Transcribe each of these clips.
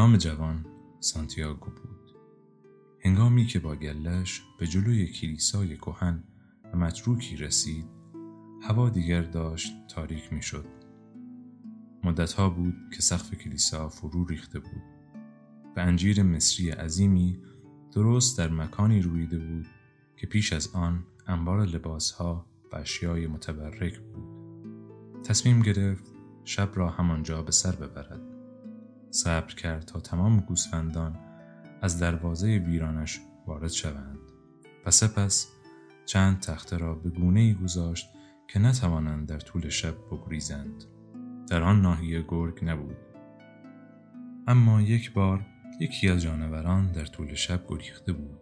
نام جوان سانتیاگو بود. هنگامی که با گلش به جلوی کلیسای کهن و متروکی رسید هوا دیگر داشت تاریک می شد مدتها بود که سقف کلیسا فرو ریخته بود. و انجیر مصری عظیمی درست در مکانی رویده بود که پیش از آن انبار لباسها و اشیای متبرک بود. تصمیم گرفت شب را همانجا به سر ببرد. صبر کرد تا تمام گوسفندان از دروازه ویرانش وارد شوند. و سپس چند تخته را به گونه ای گذاشت که نتوانند در طول شب بگریزند. در آن ناحیه گرگ نبود. اما یک بار یکی از جانوران در طول شب گریخته بود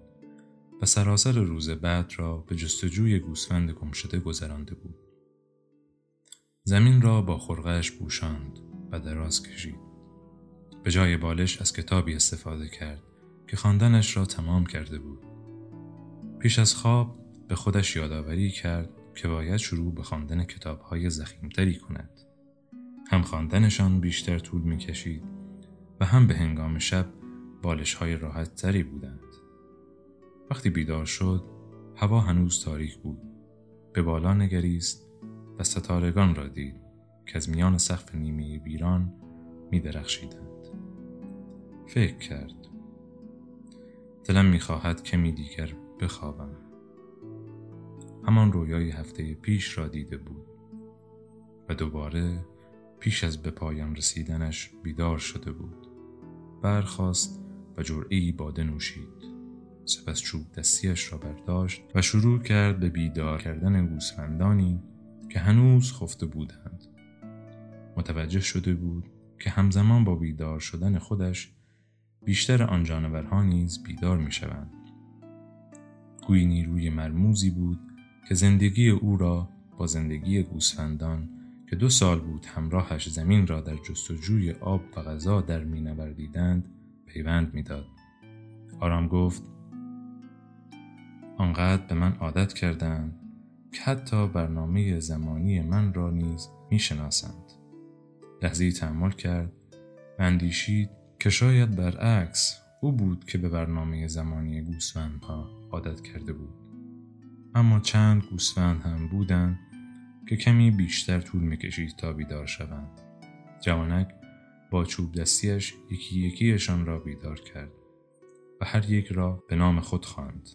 و سراسر روز بعد را به جستجوی گوسفند گمشده گذرانده بود. زمین را با خرقهش پوشاند و دراز کشید. به جای بالش از کتابی استفاده کرد که خواندنش را تمام کرده بود پیش از خواب به خودش یادآوری کرد که باید شروع به خواندن کتابهای زخیمتری کند هم خواندنشان بیشتر طول می کشید و هم به هنگام شب بالش های راحت تری بودند. وقتی بیدار شد هوا هنوز تاریک بود. به بالا نگریست و ستارگان را دید که از میان سقف نیمه ویران می درخشیدند. فکر کرد. دلم می‌خواهد کمی دیگر بخوابم. همان رویای هفته پیش را دیده بود و دوباره پیش از به پایان رسیدنش بیدار شده بود برخاست و جرعی باده نوشید سپس چوب دستیش را برداشت و شروع کرد به بیدار کردن گوسفندانی که هنوز خفته بودند متوجه شده بود که همزمان با بیدار شدن خودش بیشتر آن جانورها نیز بیدار می شوند. گویی نیروی مرموزی بود که زندگی او را با زندگی گوسفندان که دو سال بود همراهش زمین را در جستجوی آب و غذا در مینوردیدند پیوند می‌داد آرام گفت آنقدر به من عادت کردند که حتی برنامه زمانی من را نیز می‌شناسند لحظه تحمل کرد و اندیشید که شاید برعکس او بود که به برنامه زمانی گوسفندها عادت کرده بود اما چند گوسفند هم بودند که کمی بیشتر طول می‌کشید تا بیدار شوند. جوانک با چوب دستیش یکی یکیشان را بیدار کرد و هر یک را به نام خود خواند.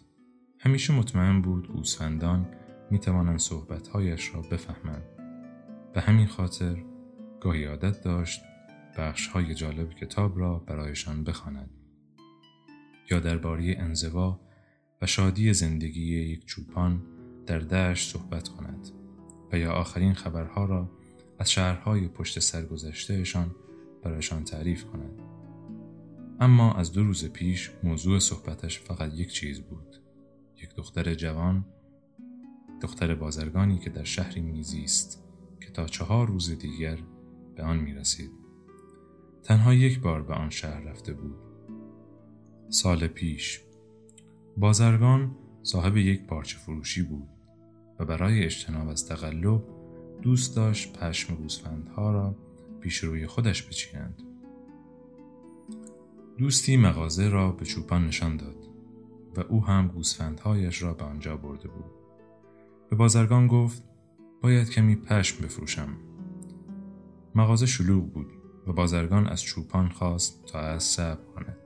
همیشه مطمئن بود گوسفندان می توانند صحبتهایش را بفهمند. به همین خاطر گاهی عادت داشت بخش های جالب کتاب را برایشان بخواند. یا درباره انزوا و شادی زندگی یک چوپان در دشت صحبت کند. و یا آخرین خبرها را از شهرهای پشت سرگذشتهشان برایشان تعریف کند. اما از دو روز پیش موضوع صحبتش فقط یک چیز بود. یک دختر جوان، دختر بازرگانی که در شهری میزیست که تا چهار روز دیگر به آن می رسید. تنها یک بار به آن شهر رفته بود. سال پیش بازرگان صاحب یک پارچه فروشی بود و برای اجتناب از تقلب دوست داشت پشم گوسفندها را پیش روی خودش بچینند. دوستی مغازه را به چوپان نشان داد و او هم گوسفندهایش را به آنجا برده بود. به بازرگان گفت باید کمی پشم بفروشم. مغازه شلوغ بود و بازرگان از چوپان خواست تا از صبر کند.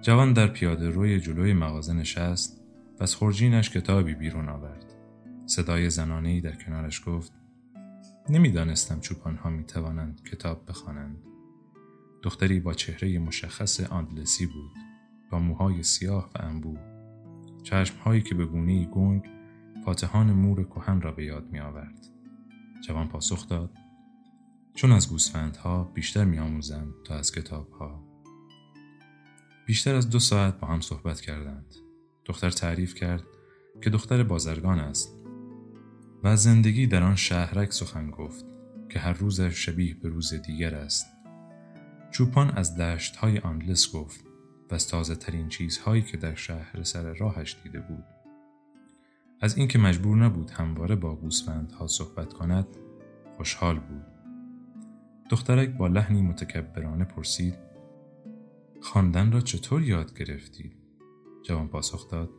جوان در پیاده روی جلوی مغازه نشست و از خورجینش کتابی بیرون آورد. صدای زنانه در کنارش گفت نمی‌دانستم چوپانها می توانند کتاب بخوانند. دختری با چهره مشخص آندلسی بود با موهای سیاه و انبوه چشمهایی که به گونه گنگ فاتحان مور کهن را به یاد می آورد. جوان پاسخ داد چون از گوسفندها بیشتر می آموزم تا از کتابها. بیشتر از دو ساعت با هم صحبت کردند. دختر تعریف کرد که دختر بازرگان است و از زندگی در آن شهرک سخن گفت که هر روز شبیه به روز دیگر است. چوپان از دشت های آندلس گفت و از تازه ترین چیزهایی که در شهر سر راهش دیده بود. از اینکه مجبور نبود همواره با گوسفندها صحبت کند خوشحال بود. دخترک با لحنی متکبرانه پرسید خواندن را چطور یاد گرفتید؟ جوان پاسخ داد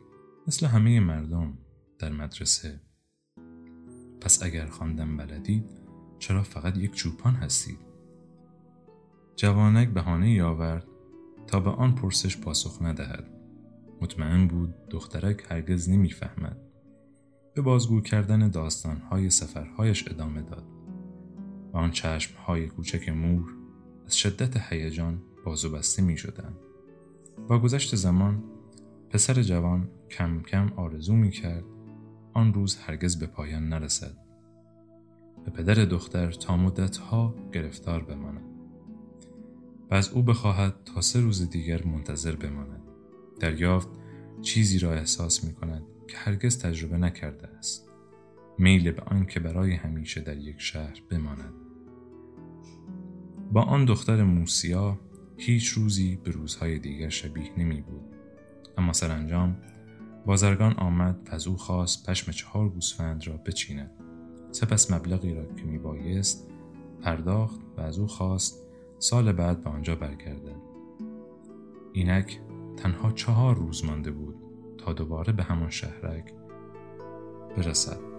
مثل همه مردم در مدرسه. پس اگر خواندن بلدید چرا فقط یک چوپان هستید؟ جوانک بهانه آورد تا به آن پرسش پاسخ ندهد. مطمئن بود دخترک هرگز نمی‌فهمد. به بازگو کردن داستانهای سفرهایش ادامه داد. و آن چشمهای کوچک مور از شدت هیجان باز و بسته می شدن. با گذشت زمان پسر جوان کم کم آرزو می کرد آن روز هرگز به پایان نرسد. و پدر دختر تا مدتها گرفتار بماند. و از او بخواهد تا سه روز دیگر منتظر بماند. دریافت چیزی را احساس می کند که هرگز تجربه نکرده است. میل به آن که برای همیشه در یک شهر بماند. با آن دختر موسیا هیچ روزی به روزهای دیگر شبیه نمی بود. اما سرانجام بازرگان آمد و از او خواست پشم چهار گوسفند را بچیند. سپس مبلغی را که میبایست پرداخت و از او خواست سال بعد به آنجا برگردد. اینک تنها چهار روز مانده بود تا دوباره به همان شهرک برسد.